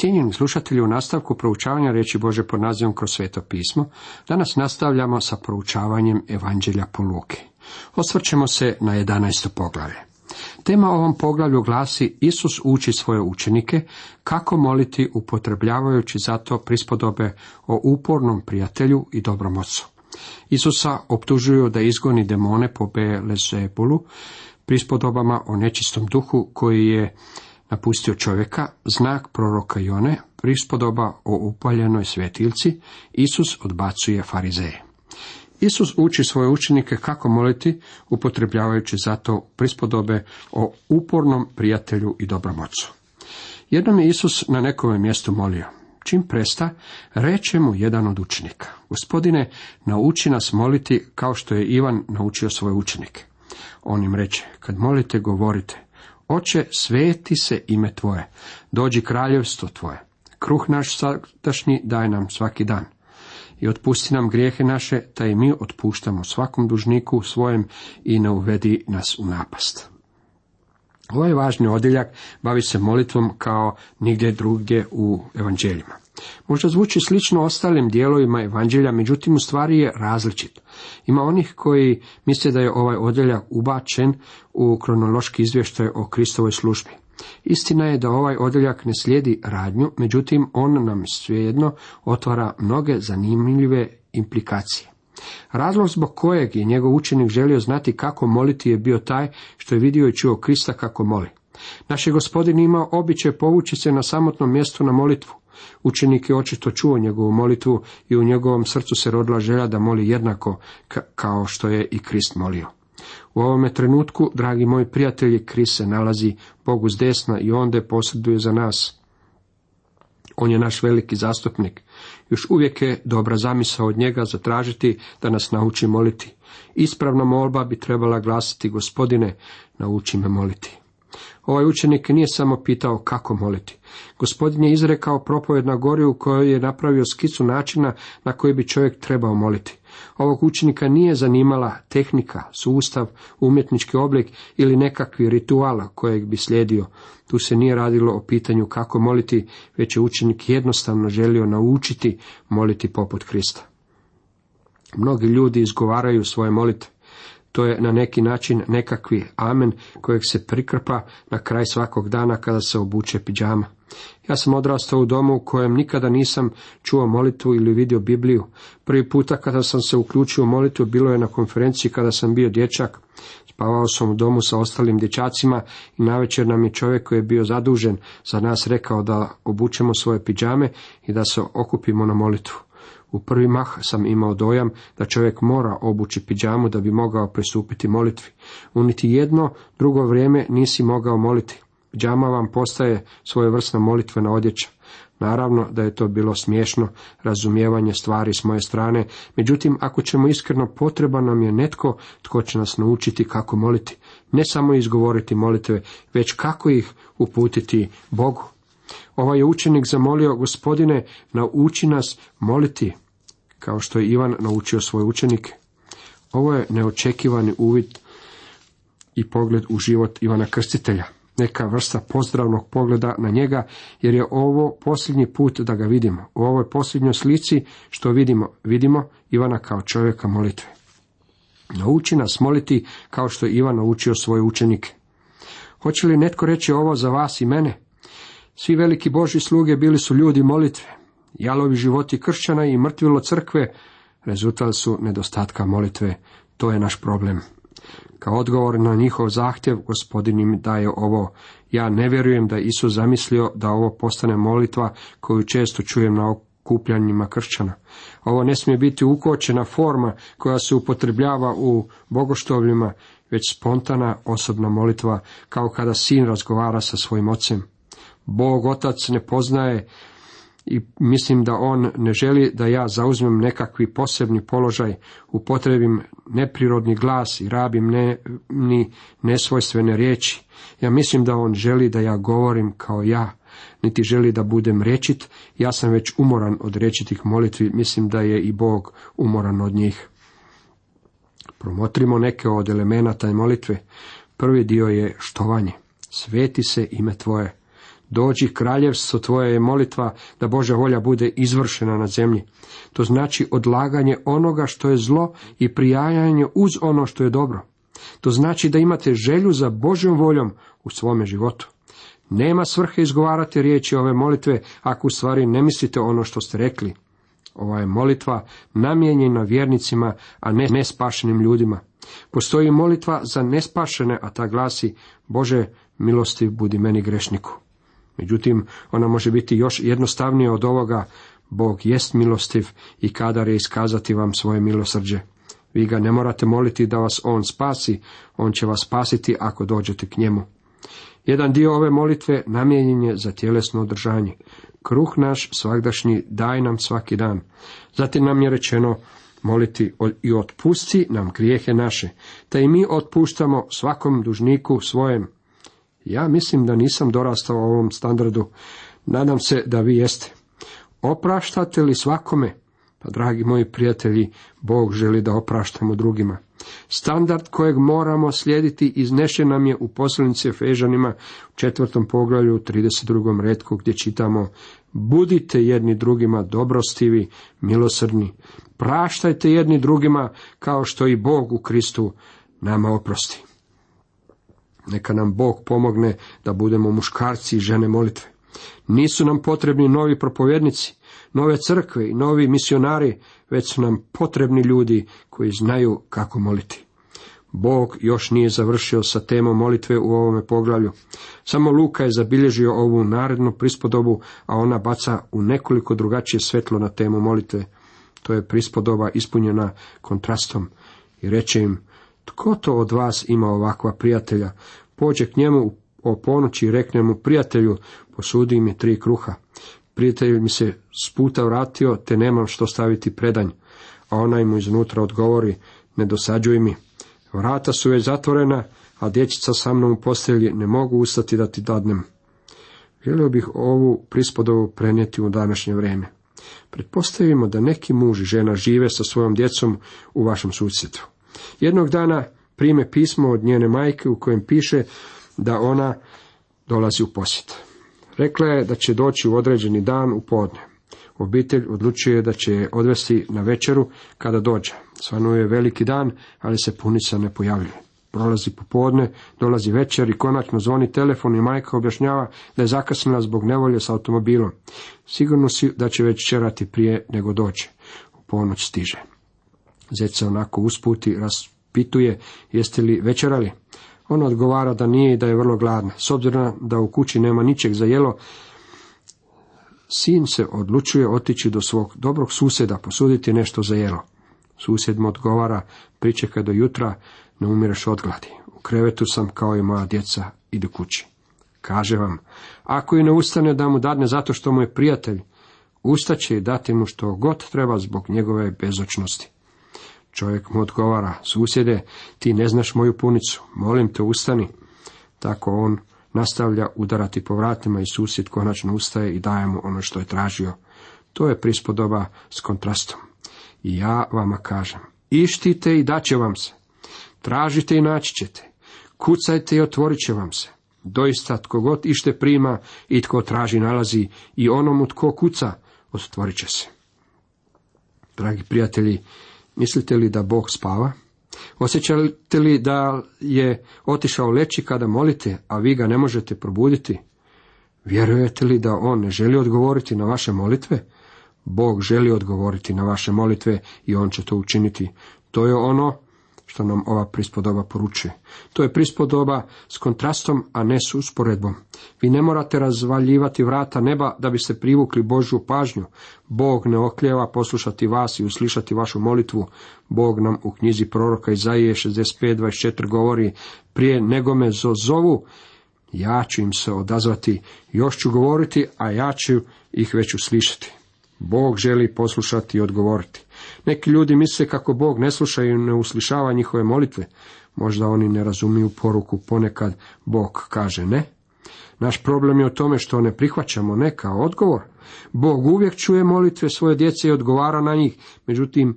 Cijenjeni slušatelji, u nastavku proučavanja reći Bože pod nazivom kroz sveto pismo, danas nastavljamo sa proučavanjem Evanđelja po Luki. Osvrćemo se na 11. poglavlje. Tema ovom poglavlju glasi Isus uči svoje učenike kako moliti upotrebljavajući zato prispodobe o upornom prijatelju i dobrom ocu. Isusa optužuju da izgoni demone po Belezebulu, prispodobama o nečistom duhu koji je napustio čovjeka, znak proroka Jone, prispodoba o upaljenoj svetilci, Isus odbacuje farizeje. Isus uči svoje učenike kako moliti, upotrebljavajući zato prispodobe o upornom prijatelju i dobrom ocu. Jednom je Isus na nekome mjestu molio. Čim presta, reče mu jedan od učenika. Gospodine, nauči nas moliti kao što je Ivan naučio svoje učenike. On im reče, kad molite, govorite, Oče, sveti se ime Tvoje, dođi kraljevstvo Tvoje. Kruh naš sadašnji daj nam svaki dan. I otpusti nam grijehe naše, da i mi otpuštamo svakom dužniku svojem i ne uvedi nas u napast. Ovaj važni odjeljak bavi se molitvom kao nigdje drugdje u evanđeljima. Možda zvuči slično ostalim dijelovima evanđelja, međutim u stvari je različit. Ima onih koji misle da je ovaj odjeljak ubačen u kronološki izvještaj o Kristovoj službi. Istina je da ovaj odjeljak ne slijedi radnju, međutim on nam svejedno otvara mnoge zanimljive implikacije. Razlog zbog kojeg je njegov učenik želio znati kako moliti je bio taj što je vidio i čuo Krista kako moli. Naš je gospodin imao običaj povući se na samotnom mjestu na molitvu. Učenik je očito čuo njegovu molitvu i u njegovom srcu se rodila želja da moli jednako kao što je i Krist molio. U ovome trenutku, dragi moji prijatelji, Krist se nalazi Bogu s desna i onda posreduje za nas. On je naš veliki zastupnik. Još uvijek je dobra zamisao od njega zatražiti da nas nauči moliti. Ispravna molba bi trebala glasiti, gospodine, nauči me moliti. Ovaj učenik nije samo pitao kako moliti. Gospodin je izrekao propoved na gori u kojoj je napravio skicu načina na koji bi čovjek trebao moliti. Ovog učenika nije zanimala tehnika, sustav, umjetnički oblik ili nekakvi rituala kojeg bi slijedio. Tu se nije radilo o pitanju kako moliti, već je učenik jednostavno želio naučiti moliti poput Krista. Mnogi ljudi izgovaraju svoje molitve. To je na neki način nekakvi amen kojeg se prikrpa na kraj svakog dana kada se obuče pidžama. Ja sam odrastao u domu u kojem nikada nisam čuo molitvu ili vidio Bibliju. Prvi puta kada sam se uključio u molitvu bilo je na konferenciji kada sam bio dječak. Spavao sam u domu sa ostalim dječacima i navečer nam je čovjek koji je bio zadužen za nas rekao da obučemo svoje pidžame i da se okupimo na molitvu. U prvi mah sam imao dojam da čovjek mora obući pidžamu da bi mogao pristupiti molitvi. U niti jedno drugo vrijeme nisi mogao moliti. Pidžama vam postaje svojevrsna molitvena odjeća. Naravno da je to bilo smiješno razumijevanje stvari s moje strane, međutim ako ćemo iskreno potreba nam je netko tko će nas naučiti kako moliti. Ne samo izgovoriti molitve, već kako ih uputiti Bogu. Ovaj je učenik zamolio, gospodine, nauči nas moliti, kao što je Ivan naučio svoje učenike. Ovo je neočekivani uvid i pogled u život Ivana Krstitelja. Neka vrsta pozdravnog pogleda na njega, jer je ovo posljednji put da ga vidimo. U ovoj posljednjoj slici što vidimo, vidimo Ivana kao čovjeka molitve. Nauči nas moliti kao što je Ivan naučio svoje učenike. Hoće li netko reći ovo za vas i mene? Svi veliki Boži sluge bili su ljudi molitve. Jalovi životi kršćana i mrtvilo crkve rezultat su nedostatka molitve. To je naš problem. Kao odgovor na njihov zahtjev, gospodin im daje ovo. Ja ne vjerujem da Isus zamislio da ovo postane molitva koju često čujem na okupljanjima kršćana. Ovo ne smije biti ukočena forma koja se upotrebljava u bogoštovljima, već spontana osobna molitva, kao kada sin razgovara sa svojim ocem. Bog otac ne poznaje i mislim da on ne želi da ja zauzmem nekakvi posebni položaj, upotrebim neprirodni glas i rabim ne, ni nesvojstvene riječi. Ja mislim da on želi da ja govorim kao ja, niti želi da budem rečit, ja sam već umoran od rečitih molitvi, mislim da je i Bog umoran od njih. Promotrimo neke od elemenata molitve. Prvi dio je štovanje. Sveti se ime tvoje. Dođi kraljevstvo tvoje je molitva da Božja volja bude izvršena na zemlji. To znači odlaganje onoga što je zlo i prijajanje uz ono što je dobro. To znači da imate želju za Božjom voljom u svome životu. Nema svrhe izgovarati riječi ove molitve ako u stvari ne mislite ono što ste rekli. Ova je molitva namijenjena vjernicima, a ne nespašenim ljudima. Postoji molitva za nespašene, a ta glasi Bože, milosti budi meni grešniku. Međutim, ona može biti još jednostavnija od ovoga. Bog jest milostiv i kadar je iskazati vam svoje milosrđe. Vi ga ne morate moliti da vas on spasi, on će vas spasiti ako dođete k njemu. Jedan dio ove molitve namijenjen je za tjelesno održanje. Kruh naš svakdašnji daj nam svaki dan. Zatim nam je rečeno moliti i otpusti nam grijehe naše, te i mi otpuštamo svakom dužniku svojem. Ja mislim da nisam dorastao ovom standardu, nadam se da vi jeste. Opraštate li svakome? Pa, dragi moji prijatelji, Bog želi da opraštamo drugima. Standard kojeg moramo slijediti iznešen nam je u poslanici Efežanima u četvrtom poglavlju u 32. redku gdje čitamo Budite jedni drugima dobrostivi, milosrdni. Praštajte jedni drugima kao što i Bog u Kristu nama oprosti. Neka nam Bog pomogne da budemo muškarci i žene molitve. Nisu nam potrebni novi propovjednici, nove crkve i novi misionari, već su nam potrebni ljudi koji znaju kako moliti. Bog još nije završio sa temom molitve u ovome poglavlju. Samo Luka je zabilježio ovu narednu prispodobu, a ona baca u nekoliko drugačije svetlo na temu molitve. To je prispodoba ispunjena kontrastom i reče im, tko to od vas ima ovakva prijatelja? Pođe k njemu o ponoći i rekne mu, prijatelju, posudi mi tri kruha. Prijatelj mi se s puta vratio, te nemam što staviti predanj. A onaj mu iznutra odgovori, ne dosađuj mi. Vrata su već zatvorena, a dječica sa mnom u postelji ne mogu ustati da ti dadnem. Želio bih ovu prispodovu prenijeti u današnje vrijeme. Pretpostavimo da neki muž i žena žive sa svojom djecom u vašem susjedstvu. Jednog dana prime pismo od njene majke u kojem piše da ona dolazi u posjet. Rekla je da će doći u određeni dan u podne. Obitelj odlučuje da će je odvesti na večeru kada dođe. Svanuje je veliki dan, ali se punica ne pojavljuje. Prolazi popodne, dolazi večer i konačno zvoni telefon i majka objašnjava da je zakasnila zbog nevolje s automobilom. Sigurno si da će već čerati prije nego dođe. U ponoć stiže. Zec se onako usputi, raspituje jeste li večerali. Ona odgovara da nije i da je vrlo gladna. S obzirom da u kući nema ničeg za jelo, sin se odlučuje otići do svog dobrog susjeda, posuditi nešto za jelo. Susjed mu odgovara, pričekaj do jutra, ne umireš od gladi. U krevetu sam kao i moja djeca, idu kući. Kaže vam, ako i ne ustane da mu dadne zato što mu je prijatelj, ustaće i dati mu što god treba zbog njegove bezočnosti. Čovjek mu odgovara, susjede, ti ne znaš moju punicu, molim te ustani. Tako on nastavlja udarati po vratima i susjed konačno ustaje i daje mu ono što je tražio. To je prispodoba s kontrastom. I ja vama kažem, ištite i daće vam se. Tražite i naći ćete. Kucajte i otvorit će vam se. Doista, tko god ište prima i tko traži nalazi i onomu tko kuca, otvorit će se. Dragi prijatelji, mislite li da Bog spava? Osjećate li da je otišao leći kada molite, a vi ga ne možete probuditi? Vjerujete li da on ne želi odgovoriti na vaše molitve? Bog želi odgovoriti na vaše molitve i on će to učiniti. To je ono što nam ova prispodoba poručuje. To je prispodoba s kontrastom, a ne s usporedbom. Vi ne morate razvaljivati vrata neba da biste privukli Božju pažnju. Bog ne okljeva poslušati vas i uslišati vašu molitvu. Bog nam u knjizi proroka Izaije 65.24 govori, prije nego me zovu, ja ću im se odazvati, još ću govoriti, a ja ću ih već uslišati. Bog želi poslušati i odgovoriti. Neki ljudi misle kako Bog ne sluša i ne uslišava njihove molitve. Možda oni ne razumiju poruku ponekad Bog kaže ne. Naš problem je u tome što ne prihvaćamo ne kao odgovor. Bog uvijek čuje molitve svoje djece i odgovara na njih. Međutim,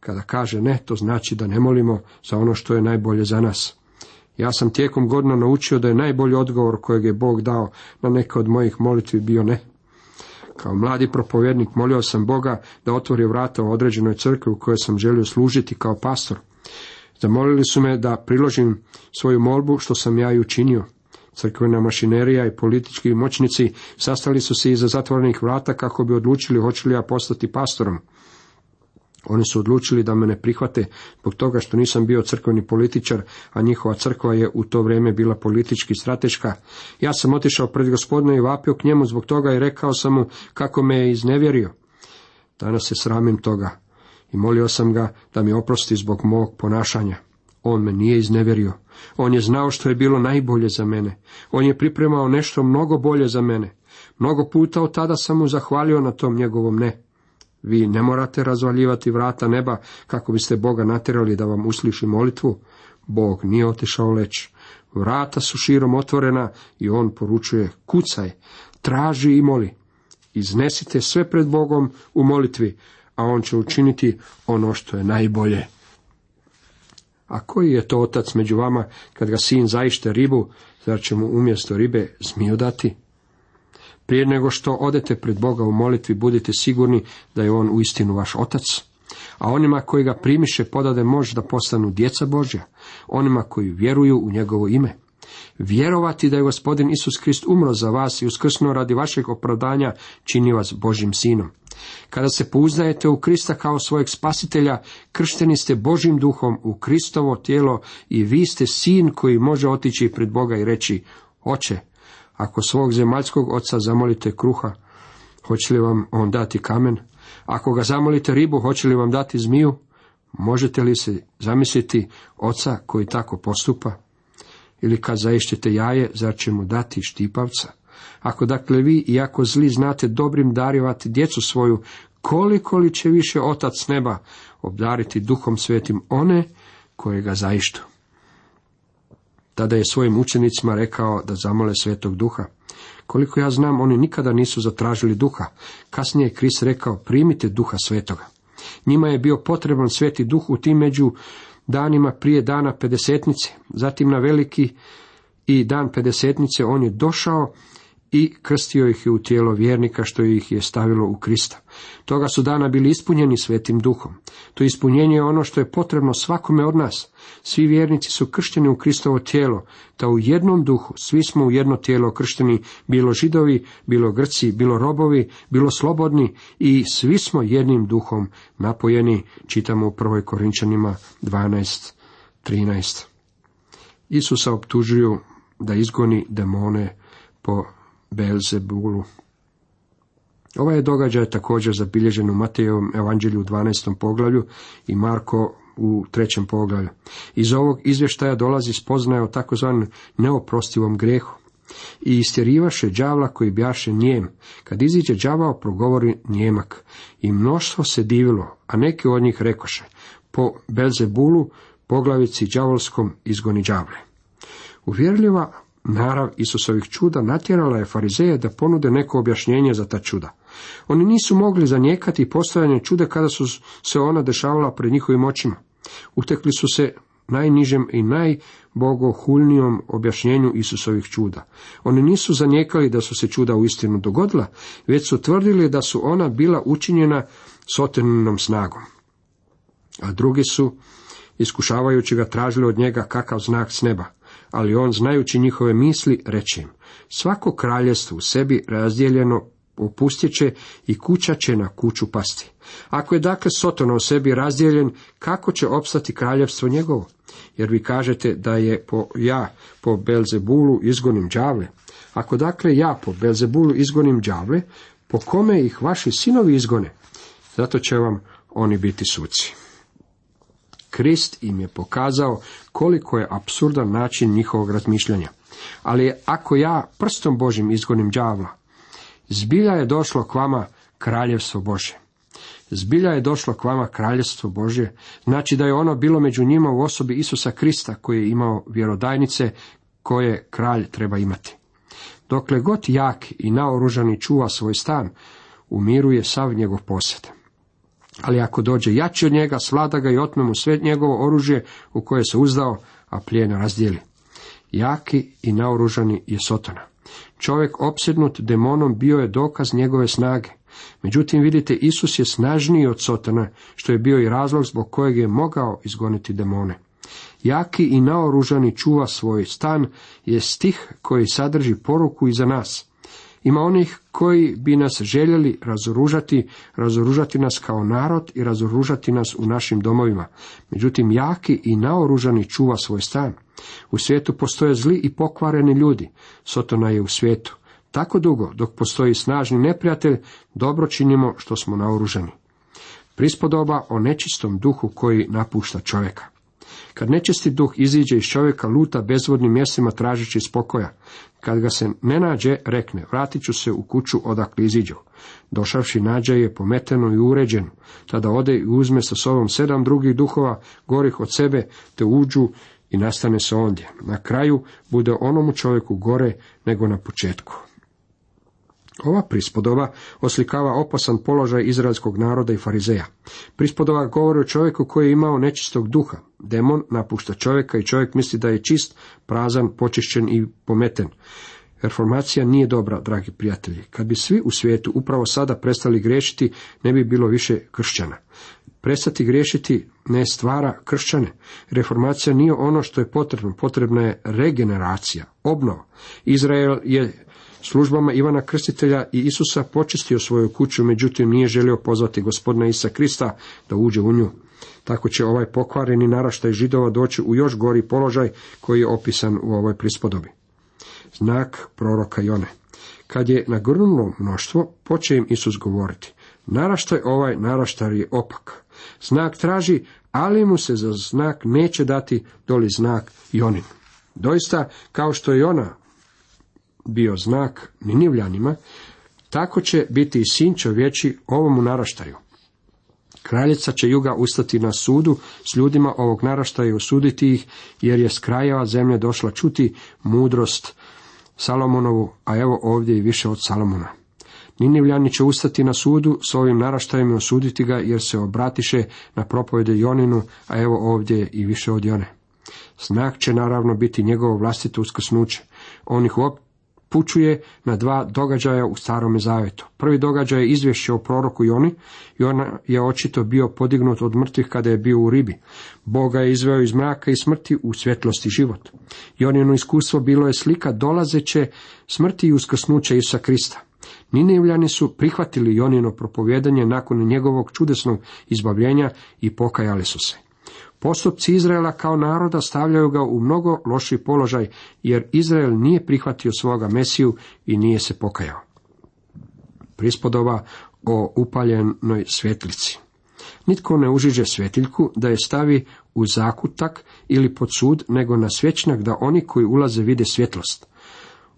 kada kaže ne, to znači da ne molimo za ono što je najbolje za nas. Ja sam tijekom godina naučio da je najbolji odgovor kojeg je Bog dao na neke od mojih molitvi bio ne. Kao mladi propovjednik molio sam Boga da otvori vrata u određenoj crkvi u kojoj sam želio služiti kao pastor. Zamolili su me da priložim svoju molbu, što sam ja i učinio. Crkvena mašinerija i politički moćnici sastali su se iza zatvorenih vrata kako bi odlučili hoće li ja postati pastorom. Oni su odlučili da me ne prihvate zbog toga što nisam bio crkveni političar, a njihova crkva je u to vrijeme bila politički strateška. Ja sam otišao pred gospodina i vapio k njemu zbog toga i rekao sam mu kako me je iznevjerio. Danas se sramim toga i molio sam ga da mi oprosti zbog mog ponašanja. On me nije iznevjerio. On je znao što je bilo najbolje za mene. On je pripremao nešto mnogo bolje za mene. Mnogo puta od tada sam mu zahvalio na tom njegovom ne. Vi ne morate razvaljivati vrata neba kako biste Boga natjerali da vam usliši molitvu. Bog nije otišao leć. Vrata su širom otvorena i on poručuje kucaj, traži i moli. Iznesite sve pred Bogom u molitvi, a on će učiniti ono što je najbolje. A koji je to otac među vama kad ga sin zaište ribu, zar će mu umjesto ribe zmiju dati? Prije nego što odete pred Boga u molitvi, budite sigurni da je On uistinu vaš otac. A onima koji ga primiše podade moć da postanu djeca Božja, onima koji vjeruju u njegovo ime. Vjerovati da je gospodin Isus Krist umro za vas i uskrsnuo radi vašeg opravdanja čini vas Božim sinom. Kada se pouzdajete u Krista kao svojeg spasitelja, kršteni ste Božim duhom u Kristovo tijelo i vi ste sin koji može otići pred Boga i reći, oče, ako svog zemaljskog oca zamolite kruha, hoće li vam on dati kamen? Ako ga zamolite ribu, hoće li vam dati zmiju? Možete li se zamisliti oca koji tako postupa? Ili kad zaišćete jaje, zar će mu dati štipavca? Ako dakle vi, iako zli, znate dobrim darivati djecu svoju, koliko li će više otac neba obdariti duhom svetim one koje ga zaištu? Tada je svojim učenicima rekao da zamole svetog duha. Koliko ja znam, oni nikada nisu zatražili duha. Kasnije je Kris rekao, primite duha svetoga. Njima je bio potreban sveti duh u tim među danima prije dana pedesetnice. Zatim na veliki i dan pedesetnice on je došao i krstio ih je u tijelo vjernika što ih je stavilo u Krista. Toga su dana bili ispunjeni svetim duhom. To ispunjenje je ono što je potrebno svakome od nas. Svi vjernici su kršteni u Kristovo tijelo, da u jednom duhu, svi smo u jedno tijelo kršteni, bilo židovi, bilo grci, bilo robovi, bilo slobodni i svi smo jednim duhom napojeni, čitamo u prvoj Korinčanima 12.13. Isusa optužuju da izgoni demone po Belzebulu. Ovaj je događaj također zabilježen u Matejevom evanđelju u 12. poglavlju i Marko u trećem poglavlju. Iz ovog izvještaja dolazi spoznaje o takozvanom neoprostivom grehu. I istjerivaše đavla koji bjaše njem. Kad iziđe đavao, progovori njemak. I mnoštvo se divilo, a neki od njih rekoše, po Belzebulu, poglavici đavolskom izgoni đavle. Uvjerljiva Narav Isusovih čuda natjerala je farizeje da ponude neko objašnjenje za ta čuda. Oni nisu mogli zanijekati postojanje čuda kada su se ona dešavala pred njihovim očima. Utekli su se najnižem i najbogohulnijom objašnjenju Isusovih čuda. Oni nisu zanijekali da su se čuda uistinu dogodila, već su tvrdili da su ona bila učinjena sotenom snagom. A drugi su, iskušavajući ga, tražili od njega kakav znak s neba ali on, znajući njihove misli, reče im, svako kraljevstvo u sebi razdijeljeno opustjeće i kuća će na kuću pasti. Ako je dakle Sotona u sebi razdijeljen, kako će opstati kraljevstvo njegovo? Jer vi kažete da je po, ja po Belzebulu izgonim đavle. Ako dakle ja po Belzebulu izgonim đavle, po kome ih vaši sinovi izgone? Zato će vam oni biti suci. Krist im je pokazao koliko je apsurdan način njihovog razmišljanja. Ali ako ja prstom Božim izgonim đavla, zbilja je došlo k vama kraljevstvo Bože. Zbilja je došlo k vama kraljevstvo Božje, znači da je ono bilo među njima u osobi Isusa Krista koji je imao vjerodajnice koje kralj treba imati. Dokle god jak i naoružani čuva svoj stan, umiruje sav njegov posjed. Ali ako dođe jači od njega, svlada ga i otme mu sve njegovo oružje u koje se uzdao, a plijen razdijeli. Jaki i naoružani je Sotona. Čovjek opsjednut demonom bio je dokaz njegove snage. Međutim, vidite, Isus je snažniji od Sotona, što je bio i razlog zbog kojeg je mogao izgoniti demone. Jaki i naoružani čuva svoj stan je stih koji sadrži poruku i za nas. Ima onih koji bi nas željeli razoružati, razoružati nas kao narod i razoružati nas u našim domovima. Međutim, jaki i naoružani čuva svoj stan. U svijetu postoje zli i pokvareni ljudi. Sotona je u svijetu. Tako dugo, dok postoji snažni neprijatelj, dobro činimo što smo naoružani. Prispodoba o nečistom duhu koji napušta čovjeka. Kad nečisti duh iziđe iz čovjeka, luta bezvodnim mjestima tražeći spokoja. Kad ga se ne nađe, rekne, vratit ću se u kuću odakle iziđu. Došavši nađe je pometenu i uređenu. Tada ode i uzme sa sobom sedam drugih duhova, gorih od sebe, te uđu i nastane se ondje. Na kraju bude onomu čovjeku gore nego na početku. Ova prispodoba oslikava opasan položaj izraelskog naroda i farizeja. Prispodoba govori o čovjeku koji je imao nečistog duha. Demon napušta čovjeka i čovjek misli da je čist, prazan, počišćen i pometen. Reformacija nije dobra, dragi prijatelji. Kad bi svi u svijetu upravo sada prestali griješiti, ne bi bilo više kršćana. Prestati griješiti ne stvara kršćane. Reformacija nije ono što je potrebno. Potrebna je regeneracija, obnova. Izrael je službama Ivana Krstitelja i Isusa počistio svoju kuću, međutim nije želio pozvati gospodina Isa Krista da uđe u nju. Tako će ovaj pokvareni naraštaj židova doći u još gori položaj koji je opisan u ovoj prispodobi. Znak proroka Jone. Kad je nagrnulo mnoštvo, poče im Isus govoriti. Naraštaj ovaj naraštaj je opak. Znak traži, ali mu se za znak neće dati doli znak Jonin. Doista, kao što je Jona bio znak Ninivljanima, tako će biti i sin čovječi ovomu naraštaju. Kraljica će juga ustati na sudu s ljudima ovog naraštaja i osuditi ih, jer je s krajeva zemlje došla čuti mudrost Salomonovu, a evo ovdje i više od Salomona. Ninivljani će ustati na sudu s ovim naraštajem i osuditi ga, jer se obratiše na propovede Joninu, a evo ovdje i više od Jone. Znak će naravno biti njegovo vlastito uskrsnuće. On ih pučuje na dva događaja u starome zavetu. Prvi događaj je izvješće o proroku Joni i on je očito bio podignut od mrtvih kada je bio u ribi. Boga je izveo iz mraka i smrti u svjetlosti život. Jonino iskustvo bilo je slika dolazeće smrti i uskrsnuće Isa Krista. Ninevljani su prihvatili Jonino propovjedanje nakon njegovog čudesnog izbavljenja i pokajali su se. Postupci Izraela kao naroda stavljaju ga u mnogo loši položaj, jer Izrael nije prihvatio svoga Mesiju i nije se pokajao. Prispodova o upaljenoj svjetlici. Nitko ne užiže svjetiljku da je stavi u zakutak ili pod sud, nego na svečnak da oni koji ulaze vide svjetlost.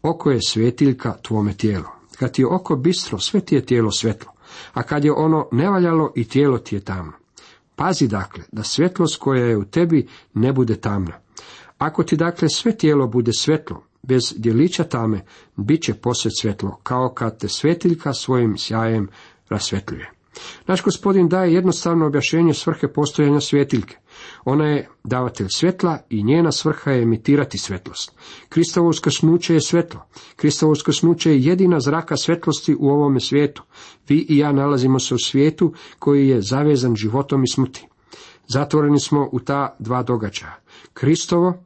Oko je svjetiljka tvome tijelo. Kad ti je oko bistro, sve ti je tijelo svetlo, a kad je ono nevaljalo i tijelo ti je tamno. Pazi dakle, da svjetlost koja je u tebi ne bude tamna. Ako ti dakle sve tijelo bude svetlo, bez djelića tame, bit će posve svjetlo, kao kad te svetiljka svojim sjajem rasvetljuje. Naš gospodin daje jednostavno objašnjenje svrhe postojanja svjetiljke. Ona je davatelj svjetla i njena svrha je emitirati svjetlost. Kristovo uskrsnuće je svjetlo. Kristovo uskrsnuće je jedina zraka svjetlosti u ovome svijetu. Vi i ja nalazimo se u svijetu koji je zavezan životom i smrti. Zatvoreni smo u ta dva događaja. Kristovo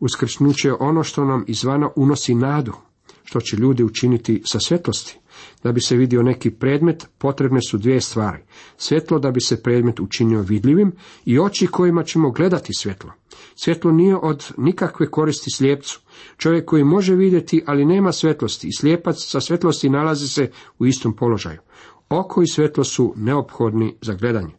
uskrsnuće je ono što nam izvana unosi nadu, što će ljudi učiniti sa svjetlosti. Da bi se vidio neki predmet, potrebne su dvije stvari. Svjetlo da bi se predmet učinio vidljivim i oči kojima ćemo gledati svjetlo. Svjetlo nije od nikakve koristi slijepcu. Čovjek koji može vidjeti, ali nema svjetlosti i slijepac sa svjetlosti nalazi se u istom položaju. Oko i svjetlo su neophodni za gledanje.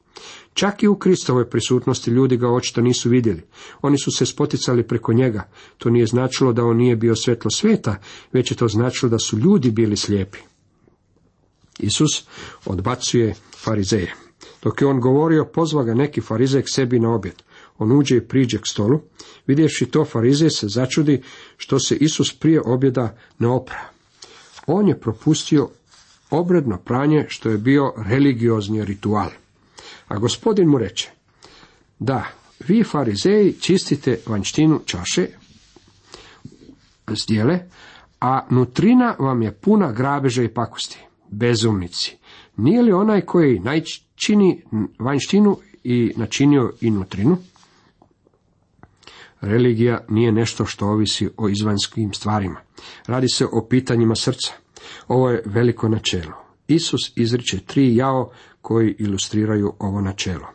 Čak i u Kristovoj prisutnosti ljudi ga očito nisu vidjeli. Oni su se spoticali preko njega. To nije značilo da on nije bio svjetlo svijeta, već je to značilo da su ljudi bili slijepi. Isus odbacuje farizeje. Dok je on govorio, pozva ga neki farizej k sebi na objed. On uđe i priđe k stolu. Vidjevši to, farizej se začudi što se Isus prije objeda ne opra. On je propustio obredno pranje što je bio religiozni ritual. A gospodin mu reče, da, vi farizeji čistite vanjštinu čaše, zdjele, a nutrina vam je puna grabeža i pakosti. Bezumnici. Nije li onaj koji najčini vanjštinu i načinio i nutrinu? Religija nije nešto što ovisi o izvanjskim stvarima. Radi se o pitanjima srca. Ovo je veliko načelo. Isus izriče tri jao koji ilustriraju ovo načelo.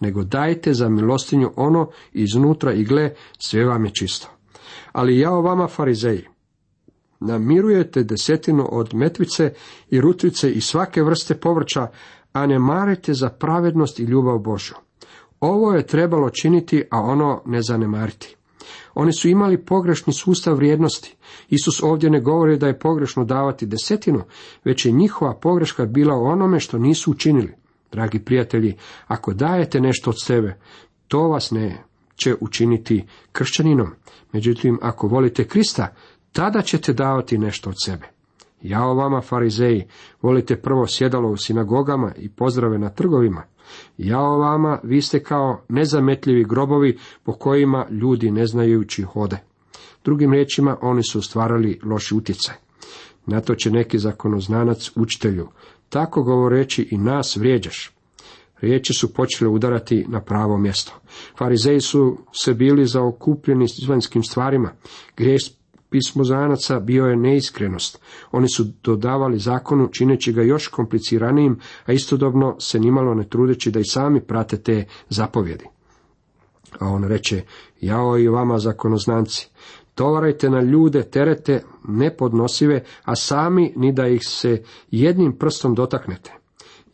Nego dajte za milostinju ono iznutra i gle, sve vam je čisto. Ali jao vama farizeji, namirujete desetinu od metvice i rutvice i svake vrste povrća, a ne marite za pravednost i ljubav Božju. Ovo je trebalo činiti, a ono ne zanemariti. Oni su imali pogrešni sustav vrijednosti. Isus ovdje ne govori da je pogrešno davati desetinu, već je njihova pogreška bila u onome što nisu učinili. Dragi prijatelji, ako dajete nešto od sebe, to vas ne će učiniti kršćaninom. Međutim, ako volite Krista, tada ćete davati nešto od sebe. Jao vama, farizeji, volite prvo sjedalo u sinagogama i pozdrave na trgovima. Jao vama, vi ste kao nezametljivi grobovi po kojima ljudi ne znajući hode. Drugim riječima, oni su stvarali loši utjecaj. Na to će neki zakonoznanac učitelju, tako govoreći i nas vrijeđaš. Riječi su počele udarati na pravo mjesto. Farizeji su se bili zaokupljeni izvanskim stvarima. Grijeh pismozanaca bio je neiskrenost. Oni su dodavali zakonu čineći ga još kompliciranijim, a istodobno se nimalo ne trudeći da i sami prate te zapovjedi. A on reče, jao i vama zakonoznanci, tovarajte na ljude terete nepodnosive, a sami ni da ih se jednim prstom dotaknete.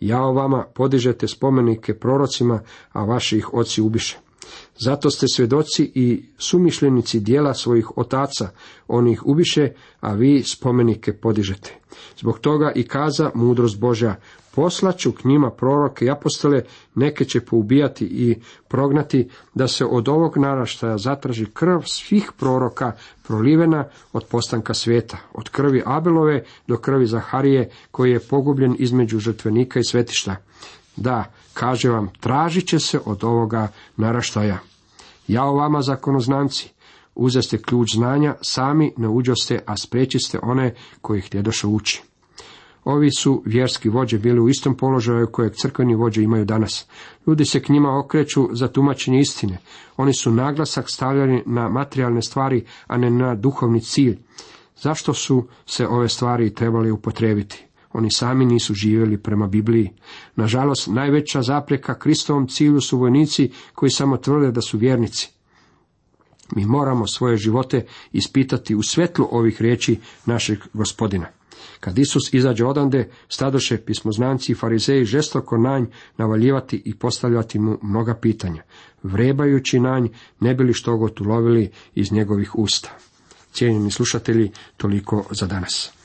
Jao vama podižete spomenike prorocima, a vaši ih oci ubiše. Zato ste svjedoci i sumišljenici dijela svojih otaca, oni ih ubiše, a vi spomenike podižete. Zbog toga i kaza mudrost Božja, poslaću k njima proroke i apostole, neke će poubijati i prognati, da se od ovog naraštaja zatraži krv svih proroka prolivena od postanka svijeta, od krvi Abelove do krvi Zaharije, koji je pogubljen između žrtvenika i svetišta. Da, kaže vam, tražit će se od ovoga naraštaja. Jao vama zakonoznanci, uzeste ključ znanja, sami ne uđoste, a spriječiste one koji htjedoše ući. Ovi su vjerski vođe bili u istom položaju kojeg crkveni vođe imaju danas. Ljudi se k njima okreću za tumačenje istine. Oni su naglasak stavljani na materijalne stvari, a ne na duhovni cilj. Zašto su se ove stvari trebali upotrebiti? Oni sami nisu živjeli prema Bibliji. Nažalost, najveća zapreka Kristovom cilju su vojnici koji samo tvrde da su vjernici. Mi moramo svoje živote ispitati u svetlu ovih riječi našeg gospodina. Kad Isus izađe odande, stadoše pismoznanci i farizeji žestoko nanj navaljivati i postavljati mu mnoga pitanja, vrebajući nanj ne bili što god ulovili iz njegovih usta. Cijenjeni slušatelji, toliko za danas.